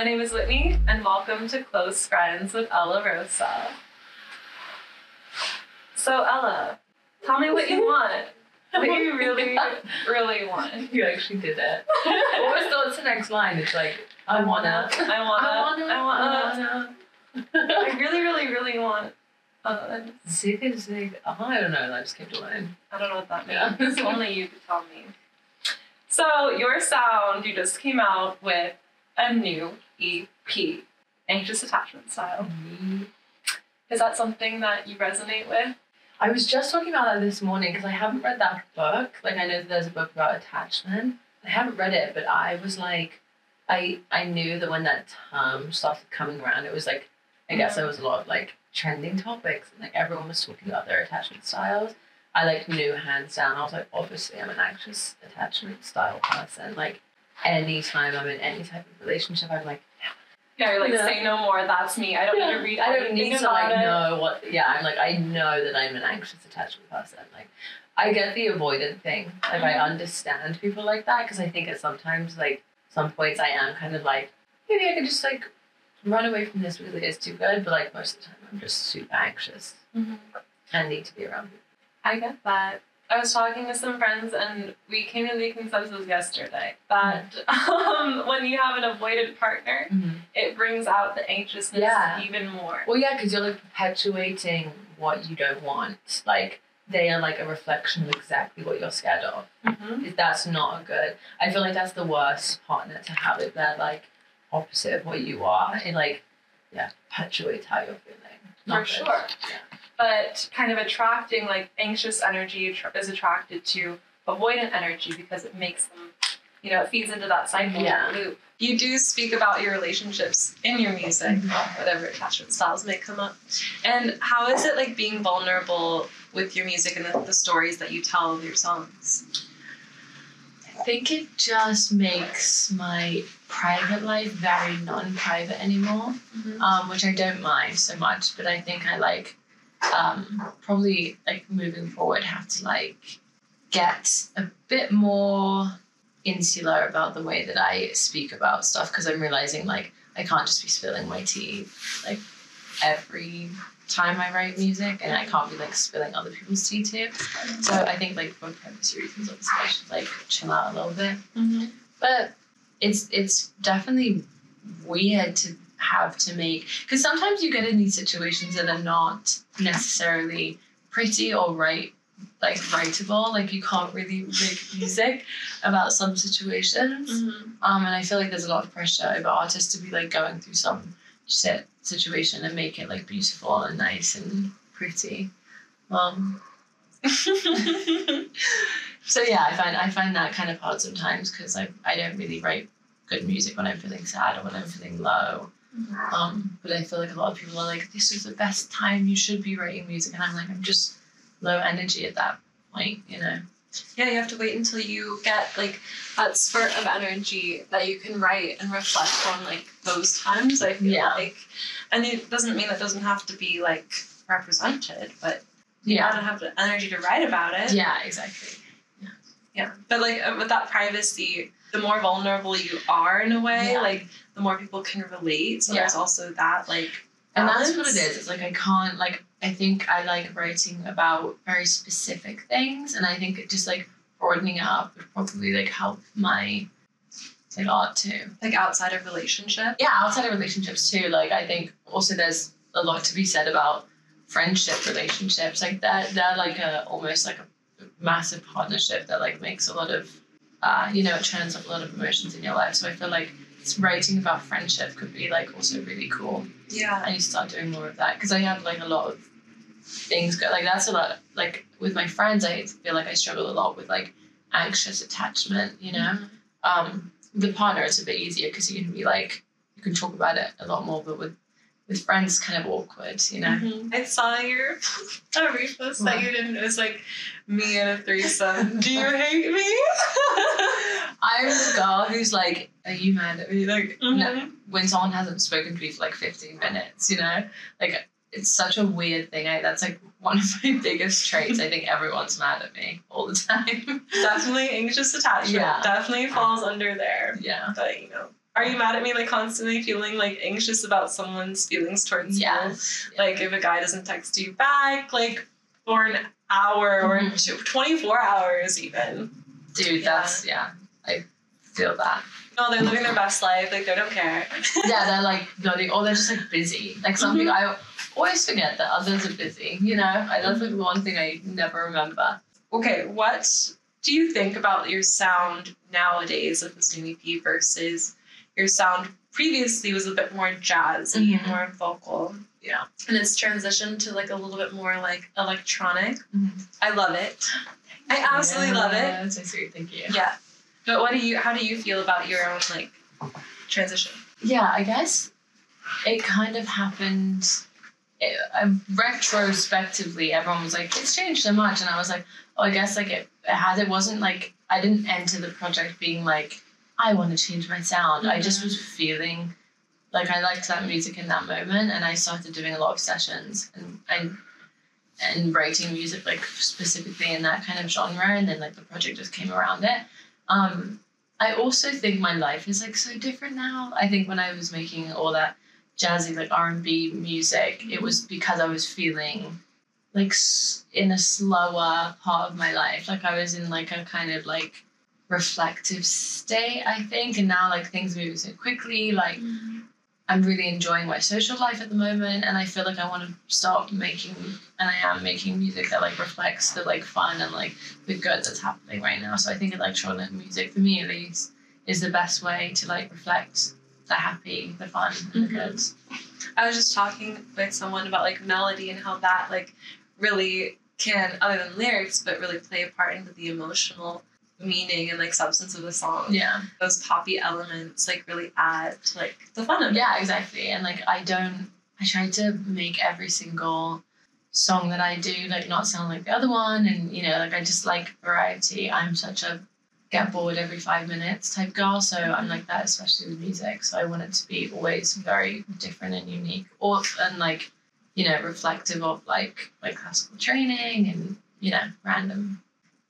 My name is Whitney, and welcome to Close Friends with Ella Rosa. So, Ella, tell me what you want. What you really, really want. You actually did that. what was the, what's the next line? It's like, I wanna. I wanna. I wanna. I wanna. I really, really, really want. Uh, Zig zig. Oh, I don't know. I just came to mind. I don't know what that Yeah. means. Only you could tell me. So, your sound, you just came out with a new EP, Anxious Attachment Style. Mm-hmm. Is that something that you resonate with? I was just talking about that this morning because I haven't read that book. Like I know that there's a book about attachment. I haven't read it, but I was like, I I knew that when that term started coming around, it was like, I guess there mm-hmm. was a lot of like trending topics and like everyone was talking about their attachment styles. I like knew hands down. I was like, obviously, I'm an anxious attachment style person. Like, anytime I'm in any type of relationship, I'm like, Yeah, like, Yeah. say no more, that's me. I don't need to read I don't need to like it. know what. Yeah, I'm like I know that I'm an anxious attachment person. Like I get the avoidant thing. Like I Mhm. understand people like that because I think at sometimes like some points I am kind of like maybe I could just like run away from this because it is too good. But like most of the time I'm just super anxious Mhm. and need to be around people. I get that. I was talking to some friends and we came to the consensus yesterday that um, when you have an avoidant partner, it brings out the anxiousness Yeah. even more. Well, yeah, because you're like perpetuating what you don't want. Like they are like a reflection of exactly what you're scared of. Mm-hmm. that's not good. I feel like that's the worst partner to have if they're like opposite of what you are. It like yeah, perpetuates how you're feeling. For Not good. sure. Yeah. But kind of attracting like anxious energy is attracted to avoidant energy because it makes them, you know, it feeds into that cycle Yeah. loop. You do speak about your relationships in your music, whatever attachment styles may come up. And how is it like being vulnerable with your music and the, the stories that you tell of your songs? I think it just makes my private life very non-private anymore, um, which I don't mind so much. But I think I like um, probably like moving forward have to like get a bit more insular about the way that I speak about stuff because I'm realizing like I can't just be spilling my tea like every time I write music and I can't be like spilling other people's tea too. So I think like for privacy reasons obviously I should like chill out a little bit. But it's it's definitely weird to have to make. Because sometimes you get in these situations that are not necessarily pretty or right like writable like you can't really make music about some situations. Um and i feel like there's a lot of pressure over artists to be like going through some shit situation and make it like beautiful and nice and pretty. Um so yeah i find i find that kind of hard sometimes because I, I don't really write good music when i'm feeling sad or when i'm feeling low um but i feel like a lot of people are like this is the best time you should be writing music and i'm like i'm just low energy at that point you know Yeah, you have to wait until you get like that spurt of energy that you can write and reflect on like those times. I feel Yeah. like, and it doesn't mean that doesn't have to be like represented, but you yeah gotta have the energy to write about it. yeah exactly Yeah, yeah. but like uh, with that privacy, the more vulnerable you are in a way, Yeah. like the more people can relate. So Yeah. there's also that like And that's what it is. It's like I can't like I think I like writing about very specific things and I think it just like broadening it up would probably like help my like art too. like outside of relationship. Yeah, outside of relationships too. Like I think also there's a lot to be said about friendship relationships. Like they're they're like a almost like a massive partnership that like makes a lot of uh, you know, it turns up a lot of emotions in your life. So I feel like writing about friendship could be like also really cool. Yeah. I need to start doing more of that because I have like a lot of things go like that's a lot like with my friends I feel like I struggle a lot with like anxious attachment you know um with a partner it's a bit easier because you can be like you can talk about it a lot more but with with friends kind of awkward you know Mhm. I saw your a repost that you didn't. It was like me and a threesome. Do you hate me? I'm the girl who's like are you mad at me like no, Mhm. when someone hasn't spoken to me for like 15 minutes, you know? Like, it's such a weird thing. I, that's like one of my biggest traits. I think everyone's mad at me all the time. Definitely anxious attachment. Yeah. Definitely falls under there. yeah. But you know, Are you mad at me like constantly feeling like anxious about someone's feelings towards you? Yes. Like if a guy doesn't text you back like for an hour or Mhm. two, 24 hours even. Dude, that's yeah. I feel that. No, they're living their best life. Like they don't care. yeah, they're like bloody, or they're just like busy. Like some people, I always forget that others are busy. You know, I, that's like one thing I never remember. Okay, what do you think about your sound nowadays with this new EP versus your sound previously was a bit more jazzy, Mhm. more vocal? Yeah. And it's transitioned to like a little bit more like electronic. Mhm. I love it. I absolutely love it. That's so sweet. Thank you. Yeah. But what do you how do you feel about your own like transition? Yeah, I guess it kind of happened. It, retrospectively, everyone was like, "It's changed so much," and I was like, "Oh, I guess like it, it has. It wasn't like I didn't enter the project being like I want to change my sound. I just was feeling like I liked that music in that moment, and I started doing a lot of sessions and and and writing music like specifically in that kind of genre, and then like the project just came around it. Um, I also think my life is like so different now. I think when I was making all that jazzy like R and B music, it was because I was feeling like in a slower part of my life. Like I was in like a kind of like reflective state, I think. And now like things move so quickly. Like I'm really enjoying my social life at the moment, and I feel like I want to start making, and I am making music that like reflects the like fun and like the good that's happening right now. So I think electronic music, for me at least, is the best way to like reflect the happy, the fun, and the Mhm. good. I was just talking with someone about like melody and how that like really can, other than lyrics, but really play a part into the emotional meaning and like substance of the song. Yeah, Those poppy elements like really add to like the fun of it. yeah, exactly. And like I don't, I try to make every single song that I do like not sound like the other one, and you know, like I just like variety. I'm such a get bored every five minutes type girl, so I'm like that, especially with music. So I want it to be always very different and unique, or and like you know, reflective of like like classical training and you know, random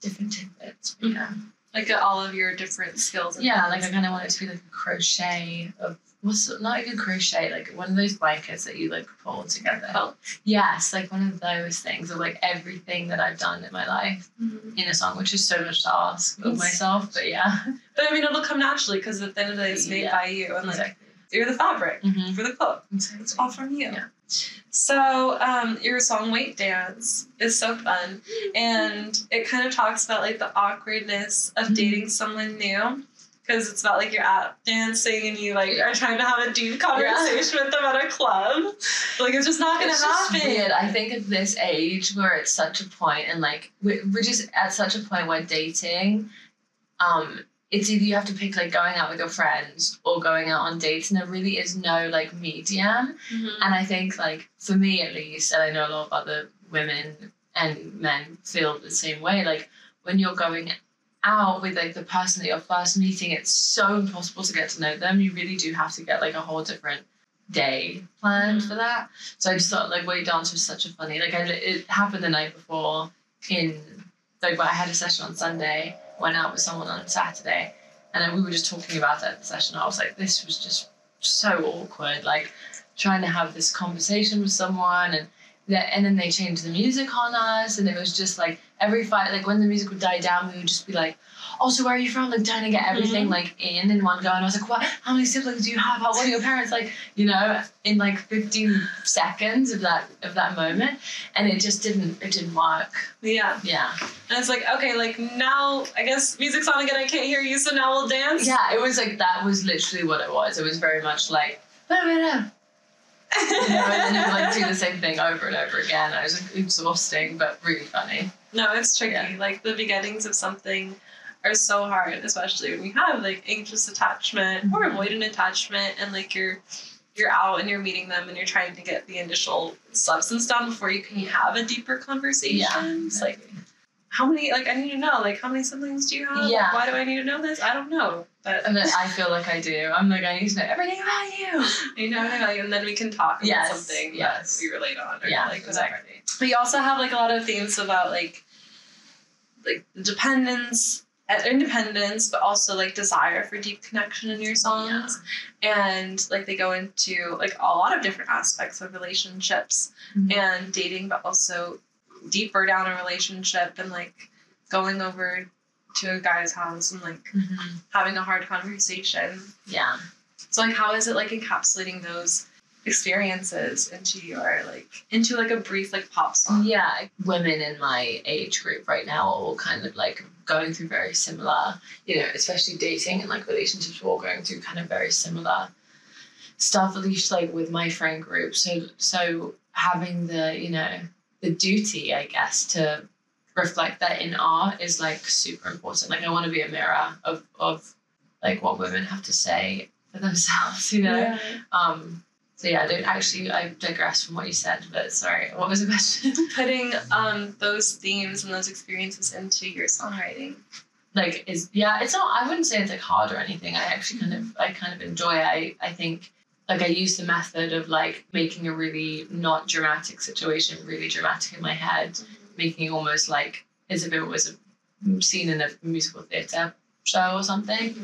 different tidbits. But, yeah. Like uh, all of your different skills. And Yeah, like. I kind of want it to be like a crochet of what's not even crochet, like one of those blankets that you like pull together. Quilt? Yes, like one of those things of like everything that I've done in my life Mhm. in a song, which is so much to ask of myself. But yeah, But I mean, it'll come naturally because at the end of the day, it's made Yeah. by you, and like exactly. you're the fabric Mm-hmm. for the quilt. It's all from you. So, um, your song "Weight Dance" is so fun, and it kind of talks about like the awkwardness of Mhm. dating someone new, because it's about like you're out dancing and you like are trying to have a deep conversation with them at a club. Like it's just not gonna It's just happen. weird. I think at this age where it's such a point, and like we're, we're just at such a point where dating, um, it's either you have to pick like going out with your friends or going out on dates, and there really is no like medium. Mhm. And I think like for me at least, and I know a lot of other women and men feel the same way. Like when you're going out with like the person that you're first meeting, it's so impossible to get to know them. You really do have to get like a whole different day planned for that. So I just thought like Weight Dance was such a funny like I, it happened the night before in like but I had a session on Sunday, went out with someone on Saturday, and then we were just talking about it at the session. I was like, this was just so awkward, like trying to have this conversation with someone and that and then they changed the music on us and it was just like every fight like when the music would die down we would just be like oh so where are you from like trying to get everything Mhm. like in in one go and I was like what how many siblings do you have how what are your parents like you know in like 15 seconds of that of that moment and it just didn't it didn't work Yeah, yeah and it's like okay, like now I guess music's on again. I can't hear you, so now we'll dance. yeah it was like that was literally what it was it was very much like you know, and then you like do the same thing over and over again. It was like, exhausting, but really funny. No, it's tricky. Yeah. Like the beginnings of something are so hard, especially when you have like anxious attachment or Mhm. avoidant attachment, and like you're you're out and you're meeting them and you're trying to get the initial substance down before you can have a deeper conversation. It's like how many? Like I need to know. Like how many siblings do you have? Yeah. Why do I need to know this? I don't know, but and then I feel like I do. I'm like I need to know everything about you. you know, what I mean? and then we can talk about Yes, something yes. that we relate on, or Yeah, like exactly. But you also have like a lot of themes about like like dependence independence, but also like desire for deep connection in your songs. And like they go into like a lot of different aspects of relationships Mhm. and dating, but also deeper down a relationship and like going over to a guy's house and like Mhm. having a hard conversation. Yeah. So like how is it like encapsulating those experiences into your like into like a brief like pop song? Yeah, women in my age group right now are all kind of like going through very similar, you know, especially dating and like relationships, we're all going through kind of very similar stuff, at least like with my friend group. So, so having the, you know, the duty, I guess, to reflect that in art is like super important. Like, I want to be a mirror of, of like what women have to say for themselves, you know? Yeah. Um, so yeah, I don't actually, I digress from what you said, but sorry, what was the question? Putting um those themes and those experiences into your songwriting. like is yeah it's not i wouldn't say it's like hard or anything i actually kind of i kind of enjoy it i i think like i use the method of like making a really not dramatic situation really dramatic in my head making it almost like as if it was a scene in a musical theater show or something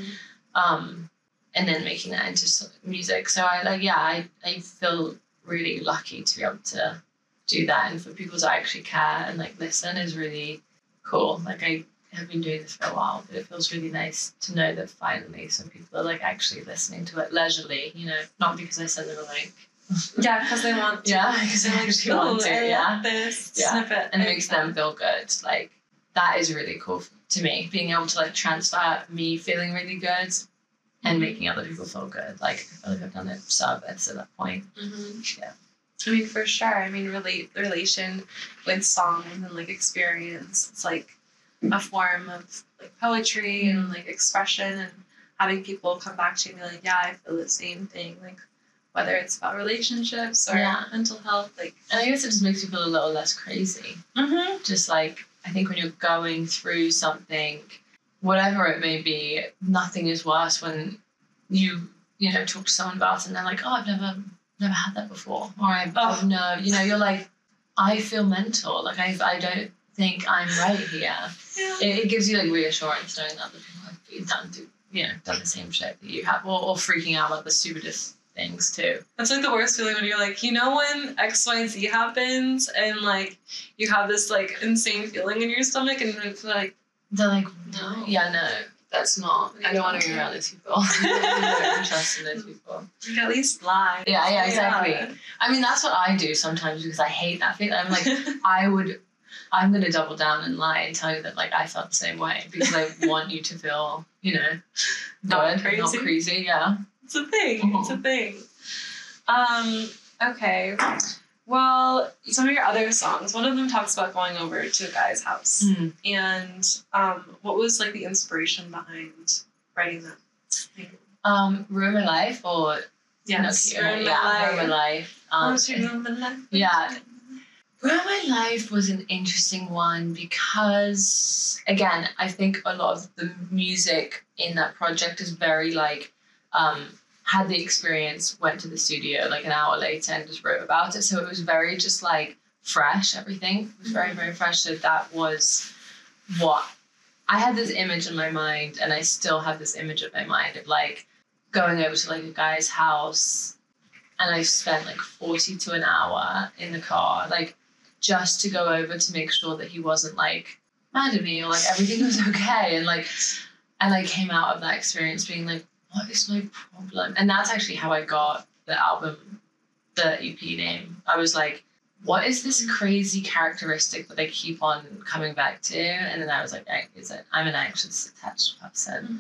um and then making that into music so i like yeah i i feel really lucky to be able to do that and for people to actually care and like listen is really cool like i have been doing this for a while, but it feels really nice to know that finally some people are like actually listening to it leisurely, you know, not because I send them a link. Yeah, because they want to. Yeah, because they like, actually want to, I yeah. this Yeah. snippet. And it makes them feel good. Like that is really cool to me, being able to like transfer me feeling really good and making other people feel good. Like I feel like I've done it sub at that point. Mhm. Yeah. I mean, for sure. I mean, relate the relation with song and like experience. It's like a form of like poetry and like expression and having people come back to you and be like, yeah, I feel the same thing. Like whether it's about relationships or Yeah. mental health, like. And I guess it just makes you feel a little less crazy. Mm-hmm. just like I think when you're going through something, whatever it may be, nothing is worse when you you know talk to someone about it and they're like, oh, I've never never had that before, or I've Oh. oh. no, you know, you're like, I feel mental, like I I don't think I'm right here. Yeah. It, it gives you like reassurance knowing that other people have been done do you know done the same shit that you have, or, or freaking out about the stupidest things too. That's like the worst feeling when you're like, you know, when X, Y, Z happens, and like you have this like insane feeling in your stomach, and it's like, They're like, No. yeah, no, that's not. I don't want to be around those people. I don't trust in those people. like, at least lie. Yeah, yeah, exactly. I mean, that's what I do sometimes because I hate that feeling. I'm like, I would, I'm gonna double down and lie and tell you that like I felt the same way because I want you to feel, you know, Not good, not crazy. crazy. Yeah. It's a thing. It's a thing. Um, okay. Well, some of your other songs, one of them talks about going over to a guy's house. Mm. And um, what was like the inspiration behind writing that? Um, Ruin My Life or Yes. Yeah, Life. Ruin My Life. Um, ruined my life. yeah. Ruin My Life was an interesting one because, again, I think a lot of the music in that project is very like, um, had the experience, went to the studio like an hour later and just wrote about it. So it was very just like fresh, everything. It was very, very fresh. So that was what I had this image in my mind, and I still have this image in my mind of like going over to like a guy's house and I spent like 40 to an hour in the car, like just to go over to make sure that he wasn't like mad at me or like everything was okay. And like, and I came out of that experience being like, what is my problem? And that's actually how I got the album, the EP name. I was like, what is this crazy characteristic that I keep on coming back to? And then I was like, "Eh, is it? I'm an anxious attached person.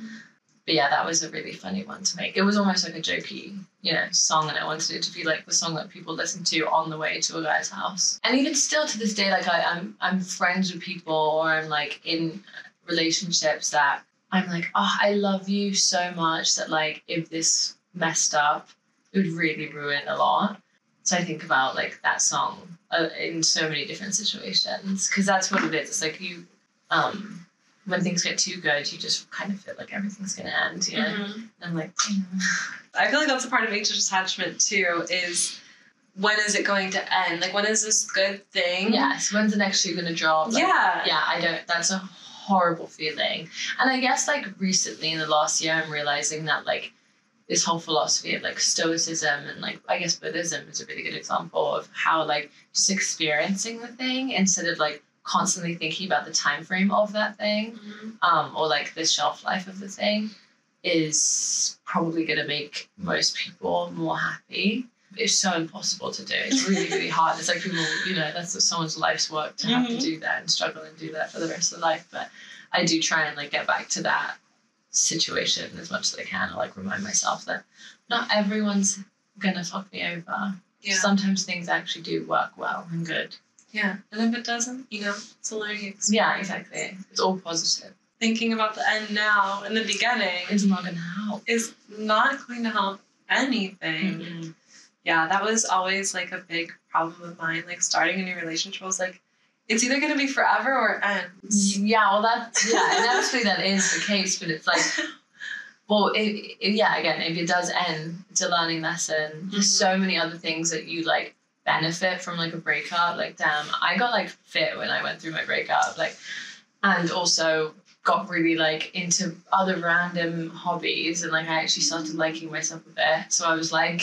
But yeah, that was a really funny one to make. It was almost like a jokey, you know, song, and I wanted it to be like the song that people listen to on the way to a guy's house. And even still to this day, like I, I'm I'm friends with people or I'm like in relationships that I'm like, oh, I love you so much that like if this messed up, it would really ruin a lot. So I think about like that song uh, in so many different situations because that's what it is. It's like you, um, when things get too good, you just kind of feel like everything's gonna end. You know? Mhm. I'm like, mm. I feel like that's a part of anxious attachment too. Is when is it going to end? Like when is this good thing? yes. When's the next shoe gonna drop? Like, yeah. yeah. I don't. That's a horrible feeling. And I guess like recently in the last year, I'm realizing that like this whole philosophy of like stoicism and like I guess Buddhism is a really good example of how like just experiencing the thing instead of like constantly thinking about the time frame of that thing um, or like the shelf life of the thing is probably going to make most people more happy. It's so impossible to do. It's really, really hard. It's like people, you know, that's someone's life's work to have Mhm. to do that and struggle and do that for the rest of their life. But I do try and like get back to that situation as much as I can, or like remind myself that not everyone's gonna fuck me over. Yeah. Sometimes things actually do work well and good. yeah. And if it doesn't, you know, it's a learning experience. Yeah, exactly. It's all positive. Thinking about the end now in the beginning It's not gonna help. is not going to help anything. Mm-mm. Yeah, that was always like a big problem of mine. Like starting a new relationship was like, it's either gonna be forever or it ends. Yeah, well, that yeah, inevitably that is the case, but it's like, well, it, it- yeah, again, if it does end, it's a learning lesson. There's Mhm. so many other things that you like benefit from like a breakup. Like, damn, I got like fit when I went through my breakup, like, and also got really like into other random hobbies, and like I actually started liking myself a bit. So I was like.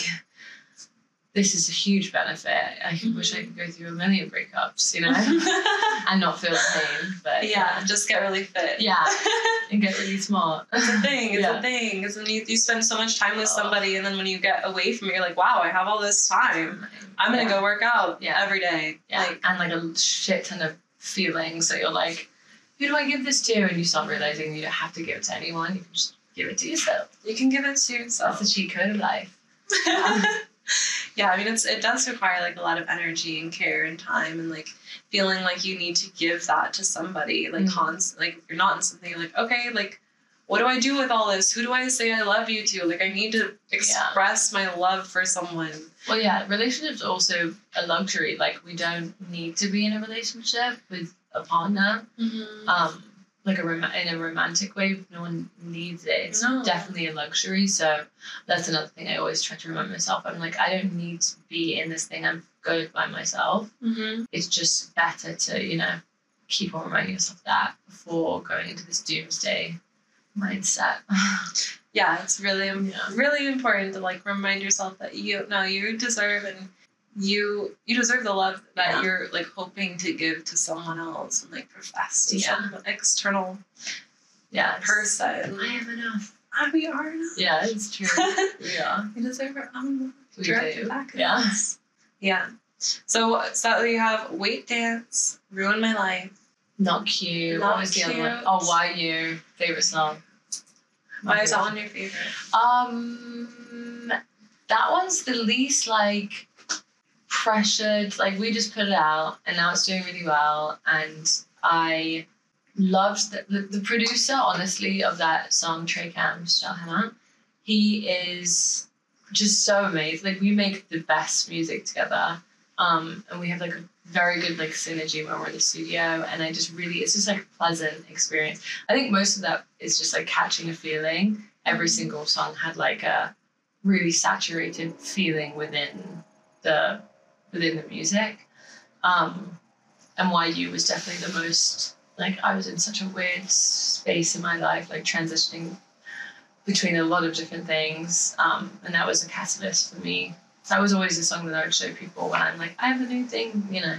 This is a huge benefit. I wish I could go through a million breakups, you know, and not feel pain. But yeah, just get really fit. yeah, and get really smart. It's a thing. It's Yeah. a thing. Is when you, you spend so much time with Oh. somebody, and then when you get away from it, you're like, wow, I have all this time. I'm gonna Yeah. go work out Yeah. every day. Yeah, Like, and like a shit ton of feelings that you're like, who do I give this to? And you start realizing you don't have to give it to anyone. You can just give it to yourself. you can give it to yourself. That's the cheat code of life. Um, yeah, I mean, it's it does require like a lot of energy and care and time, and like feeling like you need to give that to somebody. Like, Mhm. const- like if you're not in something, you're like, okay, like. What do I do with all this? Who do I say I love you to? Like I need to express my love for someone. Well, yeah, relationships are also a luxury. Like we don't need to be in a relationship with a partner. Um, like a rom- in a romantic way, no one needs it. It's No. definitely a luxury. So that's another thing I always try to remind myself. I'm like, I don't need to be in this thing. I'm good by myself. Mm-hmm. it's just better to you know keep on reminding yourself that before going into this doomsday mindset. Yeah, it's really Yeah. really important to like remind yourself that you no you deserve and you you deserve the love that Yeah. you're like hoping to give to someone else and like profess to Yeah. some external yeah, person. I have enough. Ah, we are enough. Yeah, it's true. we are. we deserve our own. We do. back Yeah. us. Yeah. So so you have weight Dance, Ruin My Life. Not cute. Not what was the other one? cute. Oh, why you? Favorite song? Why is that one your favorite? Um, that one's the least like pressured. Like we just put it out, and now it's doing really well. And I loved the the, the producer, honestly, of that song, Trey Cam Stelhammer. He is just so amazing. Like we make the best music together, um, and we have like a very good like synergy when we're in the studio. And I just really, it's just like a pleasant experience. I think most of that is just like catching a feeling every single song had like a really saturated feeling within the within the music. Um, and YU was definitely the most like I was in such a weird space in my life, like transitioning between a lot of different things. Um, and that was a catalyst for me. That was always a song that I would show people when I'm like, I have a new thing, you know,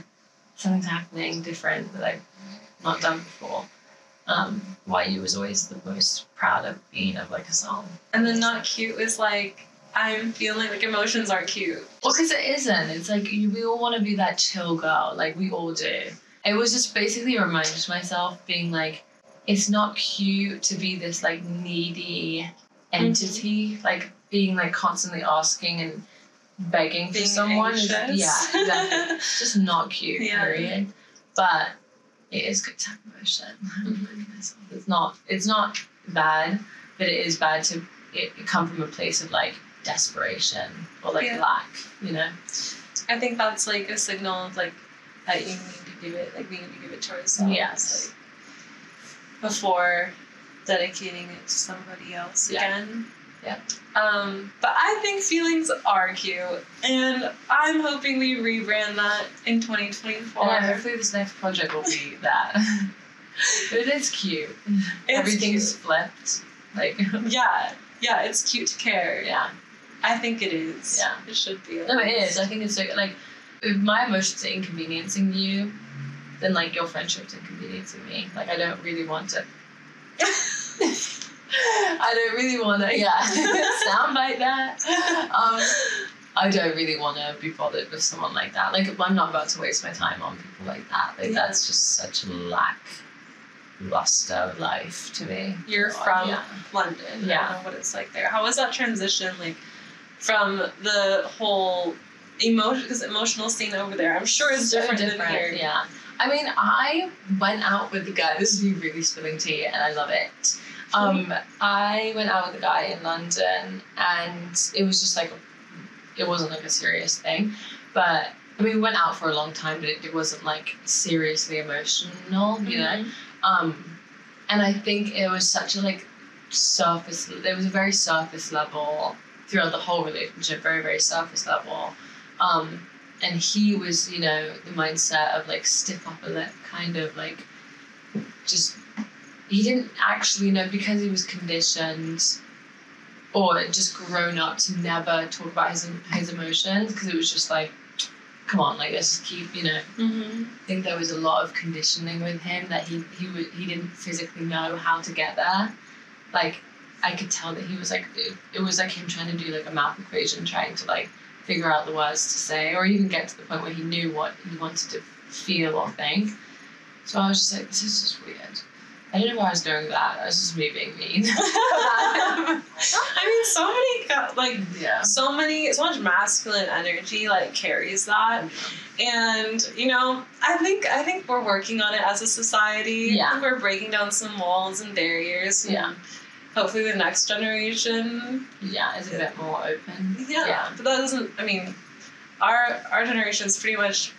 something's happening different that I've not done before. Um, YU was always the most proud of being of like a song. And then Not Cute was like I'm feeling like emotions are cute. Well, because it isn't. It's like you, we all want to be that chill girl, like we all do. It was just basically to myself, being like, it's not cute to be this like needy mm-hmm. entity, like being like constantly asking and begging for Being someone. Is, yeah, exactly. it's just not cute. Yeah. Period. But it is good to have emotion. Myself. Mm-hmm. It's not. It's not bad, but it is bad to it, it come from a place of like desperation or like Yeah. lack. You know. I think that's like a signal of like that you need to give it like we need to give it to ourselves. Yes. Like, before dedicating it to somebody else Yeah. again. Yeah. Um, but I think feelings are cute, and I'm hoping we rebrand that in 2024. And yeah, hopefully this next project will be that. but it is cute. It's Everything's flipped. Like yeah, yeah. It's cute to care. yeah. I think it is. Yeah. it should be. No, it is. I think it's like like if my emotions are inconveniencing you, then like your friendship's inconveniencing me. Like I don't really want to. I don't really want to. Yeah, sound like that. Um, I don't really want to be bothered with someone like that. Like I'm not about to waste my time on people like that. Like Yeah. that's just such a lack luster of life to me. You're from yeah. London. I Yeah. don't know what it's like there. How was that transition like from the whole emotion? Emotional scene over there, I'm sure is so different, than here. Yeah. I mean, I went out with the guy. This is me really spilling tea, and I love it. Um, I went out with a guy in London, and it was just like, it wasn't like a serious thing, but I mean, we went out for a long time, but it, it wasn't like seriously emotional, you know. Um, and I think it was such a like surface. There was a very surface level throughout the whole relationship, very very surface level. Um, and he was, you know, the mindset of like stiff upper lip, kind of like just. He didn't actually know because he was conditioned or just grown up to never talk about his his emotions because it was just like, come on, like let's just keep, you know, Mm-hmm. I think there was a lot of conditioning with him that he he would he didn't physically know how to get there. Like I could tell that he was like it, it was like him trying to do like a math equation, trying to like figure out the words to say, or even get to the point where he knew what he wanted to feel or think. So I was just like, this is just weird. I don't know why I was doing that. I was just me being mean. I mean, so many like yeah. so many so much masculine energy like carries that mm-hmm. and you know i think i think we're working on it as a society Yeah. We're breaking down some walls and barriers and Yeah. Hopefully the next generation Yeah, it's a bit more open. yeah, Yeah. but that doesn't i mean our our generation is pretty much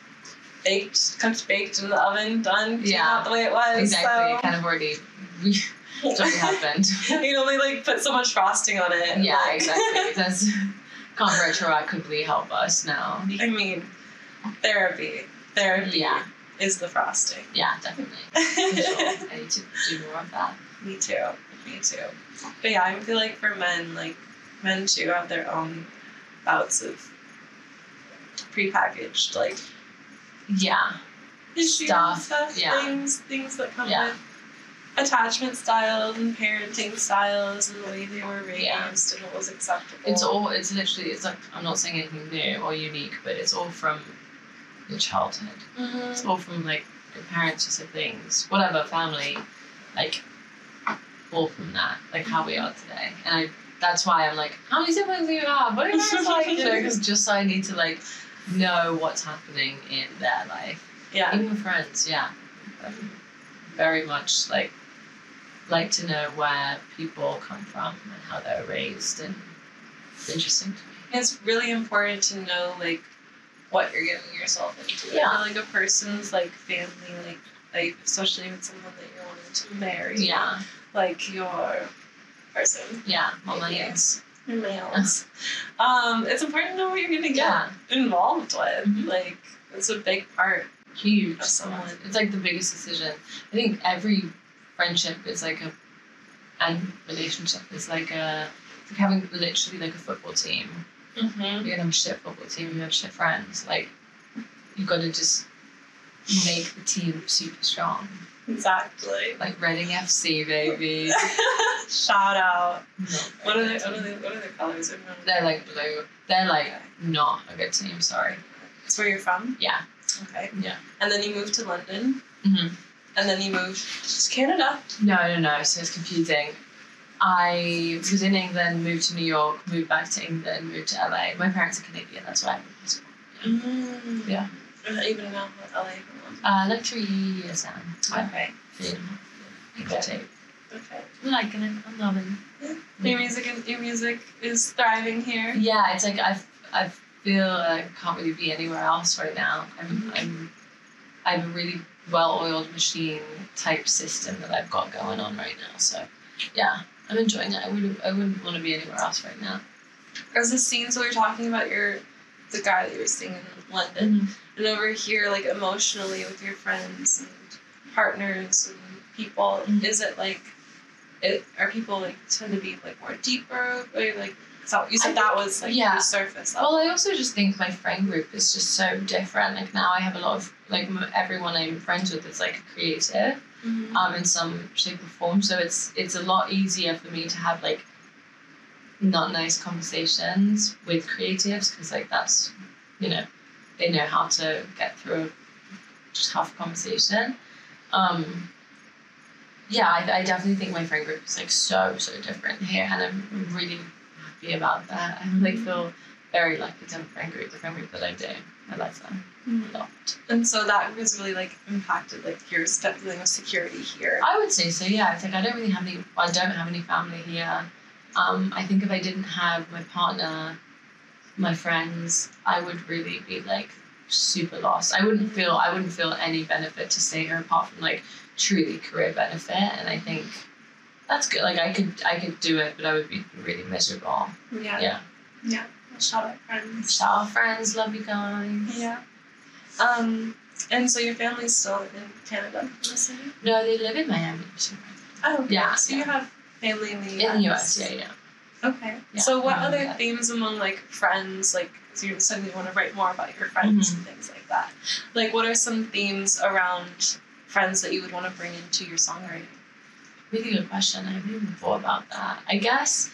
baked cooked baked in the oven done Yeah. not the way it was Exactly. so It kind of already already happened. you can only like put so much frosting on it Yeah, like- exactly. That's can't retroactively help us now. I mean, therapy. Therapy Yeah, is the frosting. yeah, definitely. Sure. I need to do more of that. Me too. Me too. But yeah, I feel like for men, like men too have their own bouts of prepackaged like Yeah, issues, Stuff, stuff, yeah. things, things that come Yeah. with attachment styles and parenting styles and the way they were raised Yeah. and what was acceptable. it's all. It's literally. It's like I'm not saying anything new or unique, but it's all from your childhood. Mhm. It's all from like your parents, your siblings, whatever family, like all from that, like how we are today. And I, that's why I'm like, how many siblings do you have? What are your parents like? You know, because just so I need to like know what's happening in their life. Yeah. Even friends, yeah. Very much like like to know where people come from and how they're raised and it's interesting to me. It's really important to know like what you're getting yourself into. Yeah. Like a person's like family, like like especially with someone that you're wanting to marry. Yeah. Like your person. Yeah. My Your males. um, it's important to know what you're gonna get Yeah. involved with. Mhm. Like it's a big part huge. of someone. It's like the biggest decision. I think every friendship is like a and relationship is like a it's like having literally like a football team. Mm-hmm. You're gonna have a shit football team, you have shit friends. Like you've got to just make the team super strong. Exactly. Like Reading FC, baby. Shout out. What are they? What are they? What are their colors? They're like blue. They're like not a good team. Sorry. It's where you're from. Yeah. Okay. Yeah. And then you moved to London, Mm-hmm. and then you moved to Canada. No, no, no. So it's confusing. I was in England, moved to New York, moved back to England, moved to LA. My parents are Canadian. That's why I moved to school. Mm. Yeah. Even now, LA. from Uh, like three years now. Okay. Yeah. Take. Okay. I'm liking it. I'm loving it. Your music is your music is thriving here. Yeah, it's like I, I feel like I can't really be anywhere else right now. I'm, Mhm. I'm, I have a really well-oiled machine type system that I've got going on right now. So, yeah, I'm enjoying it. I wouldn't, I wouldn't want to be anywhere else right now. As the scene, so we were talking about your the guy that you were seeing in London, and over here, like emotionally with your friends and partners and people, Mhm. is it like, it are people like tend to be like more deeper? Or like, so you said I that was like yeah. the surface level. Well, I also just think my friend group is just so different. Like now, I have a lot of like everyone I'm friends with is like creative, Mhm. um, in some shape or form. So it's it's a lot easier for me to have like not nice conversations with creatives because like that's you know they know how to get through a tough conversation. Um, yeah, I, I definitely think my friend group is like so so different here, and I'm really happy about that. I like feel very lucky to have a friend group, the friend group that I do. I like that a lot. And so that has really like impacted like your step feeling of security here. I would say so. Yeah, it's like I don't really have any. I don't have any family here. Um, I think if I didn't have my partner, my friends, I would really be like super lost. I wouldn't feel. I wouldn't feel any benefit to stay here apart from like truly career benefit. And I think that's good. Like I could. I could do it, but I would be really miserable. Yeah. Yeah. Yeah. Shout out friends. Shout out friends. Love you guys. Yeah. Um, and so your family's still in Canada, I'm assuming? No, they live in Miami. Oh, okay. Yeah, So you have family in the US. In the US. Yeah, yeah. Okay. Yeah, so what other themes among like friends, like so you you want to write more about your friends Mm-hmm. and things like that. Like what are some themes around friends that you would want to bring into your songwriting? Really good question. I haven't even thought about that. I guess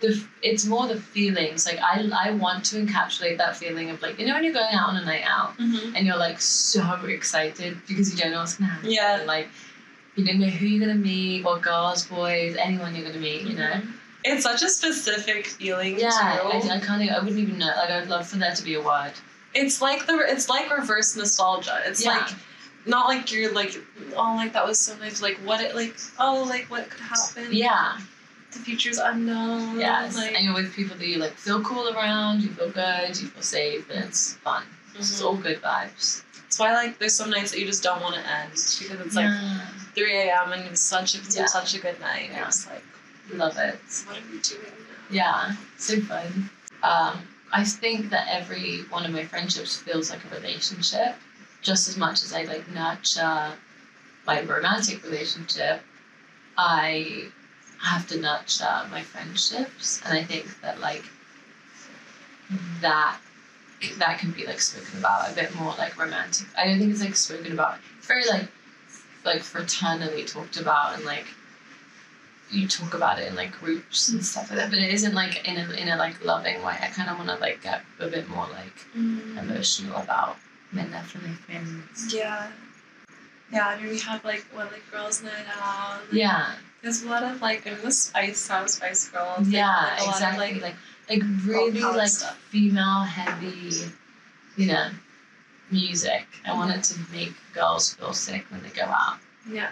the it's more the feelings. Like I I want to encapsulate that feeling of like you know when you're going out on a night out Mm-hmm. and you're like so excited because you don't know what's gonna happen. Yeah. And, like you don't know who you're gonna meet, what girls, boys, anyone you're gonna meet. You know. It's such a specific feeling Yeah. I, I can't. even- I wouldn't even know. Like I'd love for there to be a word. It's like the it's like reverse nostalgia. It's Yeah. like not like you're like oh like that was so nice. Like what it like oh like what could happen. Yeah. The future's unknown. Yes. Like, and you're with people that you like feel cool around. You feel good. You feel safe, and it's fun. It's Mhm. all good vibes. That's why like there's some nights that you just don't want to end because it's like Yeah. 3 a.m. and it's such a it's Yeah. such a good night. Yeah. You're just like love it. what are we doing now? Yeah, so fun. Um, I think that every one of my friendships feels like a relationship, just as much as I like nurture my romantic relationship. I have to nurture my friendships, and I think that like that that can be like spoken about a bit more like romantic. I don't think it's like spoken about. It's very like like fraternally talked about and like you talk about it in like groups and stuff like that, but it isn't like in a in a like loving way. I kind of want to like get a bit more like mm. emotional about men for friends. Yeah. Yeah, I mean we have like what like girls' night out. like, Yeah, There's a lot of like I mean the Spice House Spice Girls. yeah, like, a lot of, exactly. like, Like like really like stuff. female heavy, you know, music. I want it to make girls feel sick when they go out. yeah.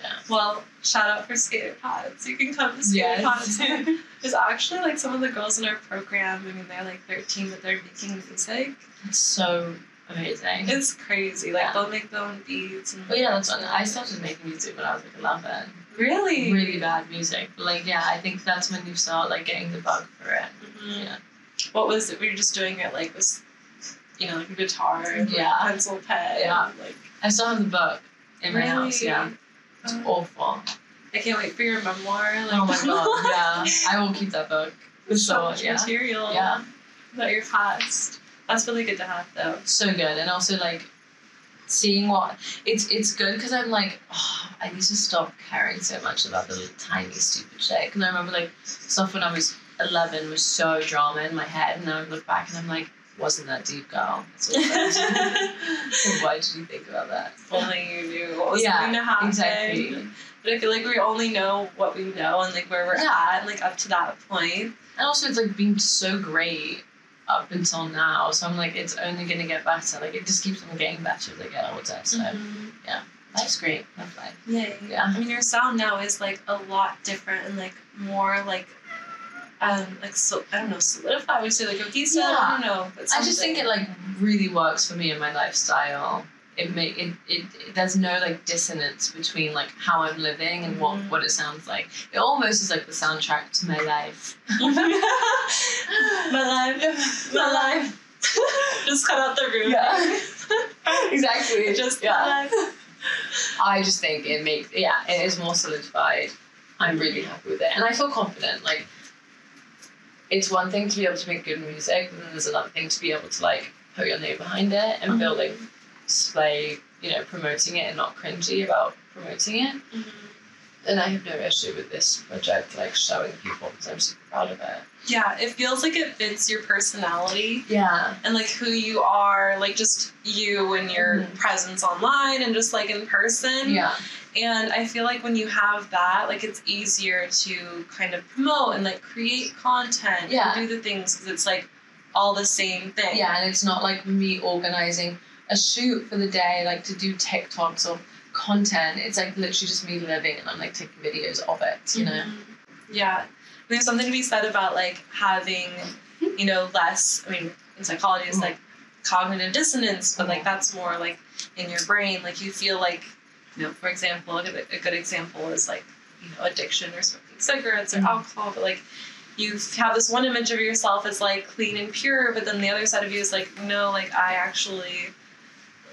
Yeah. Well, shout out for Skater Pods. You can come to Skater Yes. Pods too. There's actually like some of the girls in our program. I mean, they're like 13, but they're making music. It's so amazing. It's crazy. Like Yeah. they'll make their own beats. And But yeah, that's when I started making music when I was like eleven. Really. Really bad music, but like yeah, I think that's when you start like getting the bug for it. Mhm. Yeah. What was it? We Were just doing it like with, you know, like a guitar, and, like, Yeah. pencil, pen, Yeah. and, like I still have the book in my house. Really? Yeah, it's Oh. awful. I can't wait for your memoir. Like, Oh my god, yeah, I will keep that book for so sure. much Yeah, material yeah, about your past. That's really good to have, though. so good, and also like seeing what it's it's good because I'm like, oh, I need to stop caring so much about the little tiny stupid shit. Because I remember like stuff when I was eleven was so drama in my head, and then I look back and I'm like, wasn't that deep, girl? That's all that is. so why did you think about that? If only you knew what was Yeah, going to happen. exactly. But I feel like we only know what we know and like where we're Yeah. at, like up to that point. And also, it's like being so great up until now. So I'm like, it's only gonna get better. Like it just keeps on getting better as I get older. So yeah, life's great. Love life. Yay. Yeah. I mean, your sound now is like a lot different and like more like, um, like so I don't know, solidified. I would say like cohesive. I don't know. But I just think it like really works for me and my lifestyle. It make it, it, it there's no like dissonance between like how I'm living and what Mhm. what it sounds like. It almost is like the soundtrack to my life. my life, my life. just cut out the room. Yeah. exactly. Just yeah. I just think it makes yeah, it is more solidified. I'm really happy with it, and I feel confident. Like, it's one thing to be able to make good music, and then there's another thing to be able to like put your name behind it and build building display, you know, promoting it and not cringy about promoting it. And I have no issue with this project, like showing people because I'm super proud of it. Yeah, it feels like it fits your personality Yeah. and like who you are, like just you and your Mhm. presence online and just like in person. Yeah. And I feel like when you have that, like it's easier to kind of promote and like create content Yeah. and do the things because it's like all the same thing. Yeah, and it's not like me organizing a shoot for the day, like to do TikToks or content. It's like literally just me living and I'm like taking videos of it, you know? Mhm. Yeah. There's something to be said about like having, you know, less, I mean, in psychology it's like cognitive dissonance, but like that's more like in your brain. Like you feel like, you know, for example, a good, a good example is like, you know, addiction or smoking cigarettes or Mhm. alcohol, but like you have this one image of yourself as like clean and pure, but then the other side of you is like, no, like I actually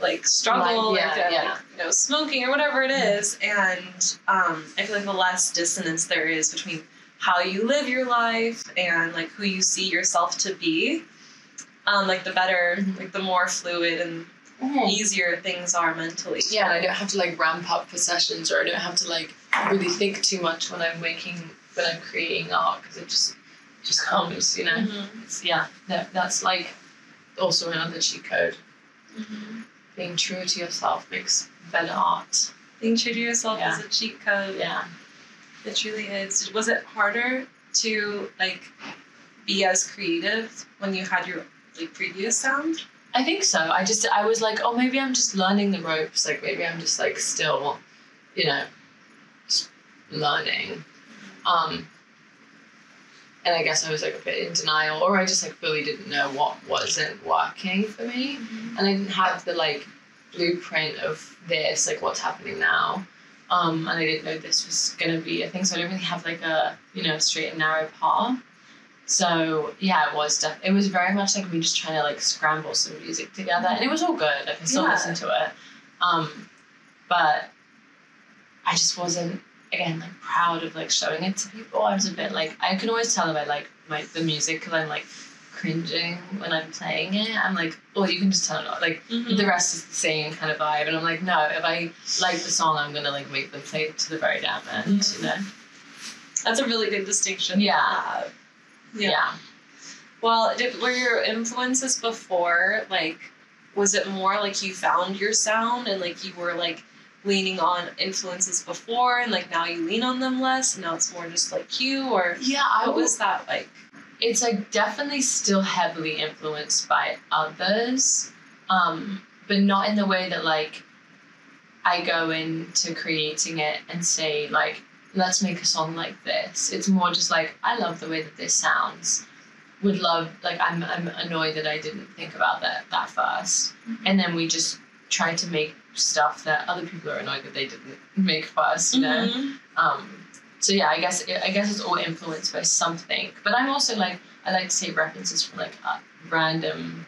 like struggle Like, yeah, uh, yeah. like you know smoking or whatever it is and um, i feel like the less dissonance there is between how you live your life and like who you see yourself to be um, like the better Mhm. like the more fluid and easier things are mentally Yeah, and I don't have to like ramp up for sessions or I don't have to like really think too much when I'm making, when I'm creating art because it just, just comes, you know? Mhm. Yeah, that, that's like also another cheat code. Mhm. Being true to yourself makes better art. being true to yourself Yeah. is a cheat code Yeah. it truly is was it harder to like be as creative when you had your like previous sound I think so. I just I was like, oh, maybe I'm just learning the ropes. Like maybe I'm just like still, you know, learning. Um, and I guess I was like a bit in denial, or I just like really didn't know what wasn't working for me, and I didn't have the like blueprint of this, like what's happening now. Um, and I didn't know this was gonna be a thing, so I didn't really have like a you know straight and narrow path. So yeah, it was def- it was very much like me just trying to like scramble some music together, and it was all good. Like I still Yeah. listen to it, um, but I just wasn't again like proud of like showing it to people. I was a bit like I can always tell if I like my the music because I'm like cringing when I'm playing it. I'm like, oh, you can just tell it off. like Mm-hmm. the rest is the same kind of vibe, and I'm like, no, if I like the song, I'm gonna like make them play it to the very damn end, you know? That's a really good distinction. to Yeah. yeah. Well, did, were your influences before like, was it more like you found your sound and like you were like leaning on influences before and like now you lean on them less and now it's more just like you or Yeah, I what was. was that like? It's like definitely still heavily influenced by others, um, but not in the way that like I go into creating it and say like, let's make a song like this. It's more just like I love the way that this sounds. Would love like I'm I'm annoyed that I didn't think about that that 1st and then we just try to make stuff that other people are annoyed that they didn't make first. You know. Mhm. Um, so yeah, I guess I guess it's all influenced by something. But I'm also like I like to take references from like uh, random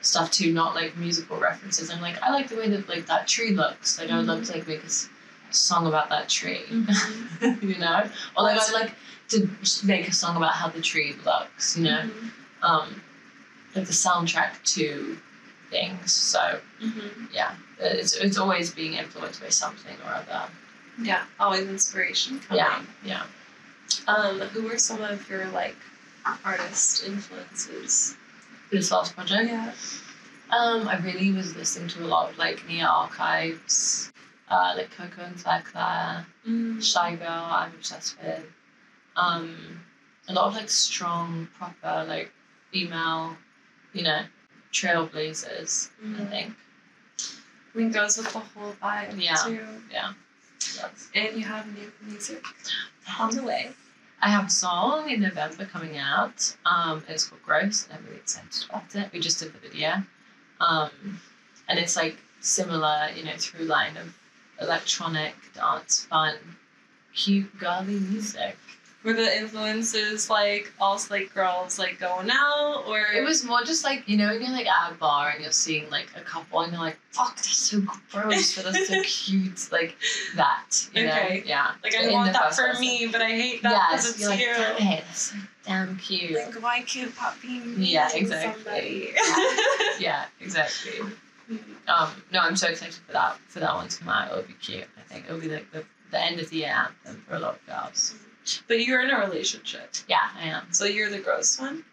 stuff too, not like musical references. I'm like I like the way that like that tree looks. Like I would love to like make a song about that tree, you know, or like I'd like to make a song about how the tree looks, you know, Mhm. um, like the soundtrack to things. So Mhm. yeah, it's it's always being influenced by something or other. Yeah, always inspiration coming. Yeah, yeah. Um, who were some of your like artist influences? This last project. Yeah. Um, I really was listening to a lot of like Nia Archives, uh, like Coco and Clair Clair, Mm. Shygirl, I'm obsessed with. Um, a lot of like strong, proper, like female, you know, trailblazers, I Mhm. think. I mean, goes with the whole vibe Yeah. too. Yes. And you have new music on the way. I have a song in November coming out. Um, it's called Gross, and I'm really excited about it. We just did the video. Um, and it's like similar, you know, through line of electronic dance, fun, cute, girly music. Were the influences like all Slate girls like going out or It was more just like, you know, when you're like at a bar and you're seeing like a couple and you're like, fuck, they're so gross, but they're so cute. Like that. You Okay. Know? Yeah. like I In want that for person. me, but I hate that because Yes, it's you're like, you. damn it, that's so damn cute. Like why can't pop be me Yeah, exactly. somebody? yeah, exactly. Um, no, I'm so excited for that for that one to come out. It'll be cute. I think it'll be like the, the end of the year anthem for a lot of girls. But you're in a relationship, Yeah, I am. so you're the gross one.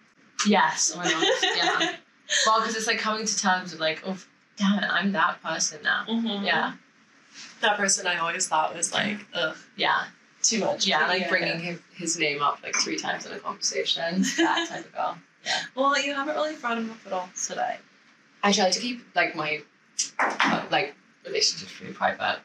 Yes. Oh my god. Yeah. well, because it's like coming to terms with like, oh, damn it, I'm that person now. Mm-hmm. Yeah. that person I always thought was like, ugh, Yeah. too much. Yeah, like Yeah. bringing his, his name up like three times in a conversation. That type of girl. Yeah. Well, you haven't really brought him up at all today. I try to keep like my uh, like relationships pretty private.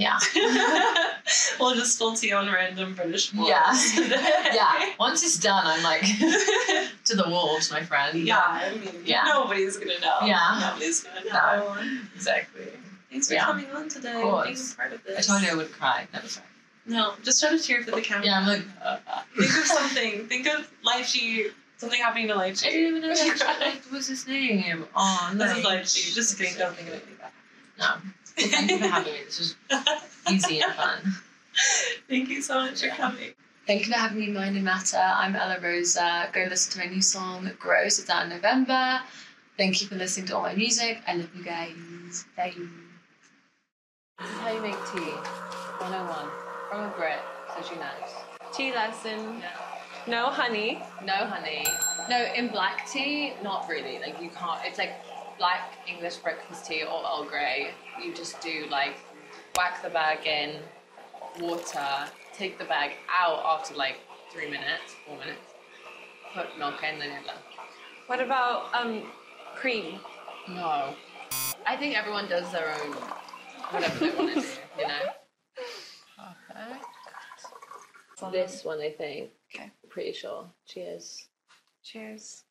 Yeah. Yeah. we'll just spill tea on random British boys. Yeah. yeah. Once it's done, I'm like to the wolves, my friend. yeah, I mean, Yeah. nobody's gonna know. Yeah. Nobody's gonna No. know. Exactly. Thanks for Yeah. coming on today Of and being a part of this. I told you I would cry. Never cry. No, just try to cheer for the camera. Yeah, I'm like. Uh, uh. Think of something. Think of Lychee. Something happening to Lychee. I didn't even know like, like, what was his name. Oh no. This is Lychee. Just kidding. Don't think of anything bad. No. Well, thank you for having me. This was easy and fun. Thank you so much for coming. Thank you for having me in Mind and Matter. I'm Ella Rosa. Go listen to my new song, Gross. It's out in November. Thank you for listening to all my music. I love you guys. Bye. This is how you make tea. 101. From a Brit, so she knows. Tea lesson. No honey. No honey. No, in black tea, not really. Like you can't. It's like black English breakfast tea or Earl Grey. You just do like whack the bag in, water, take the bag out after like three minutes, four minutes, put milk in, then you're. What about um cream? No. I think everyone does their own whatever they want to do, you know? Perfect. This one, I think. Okay. Pretty sure. Cheers. Cheers.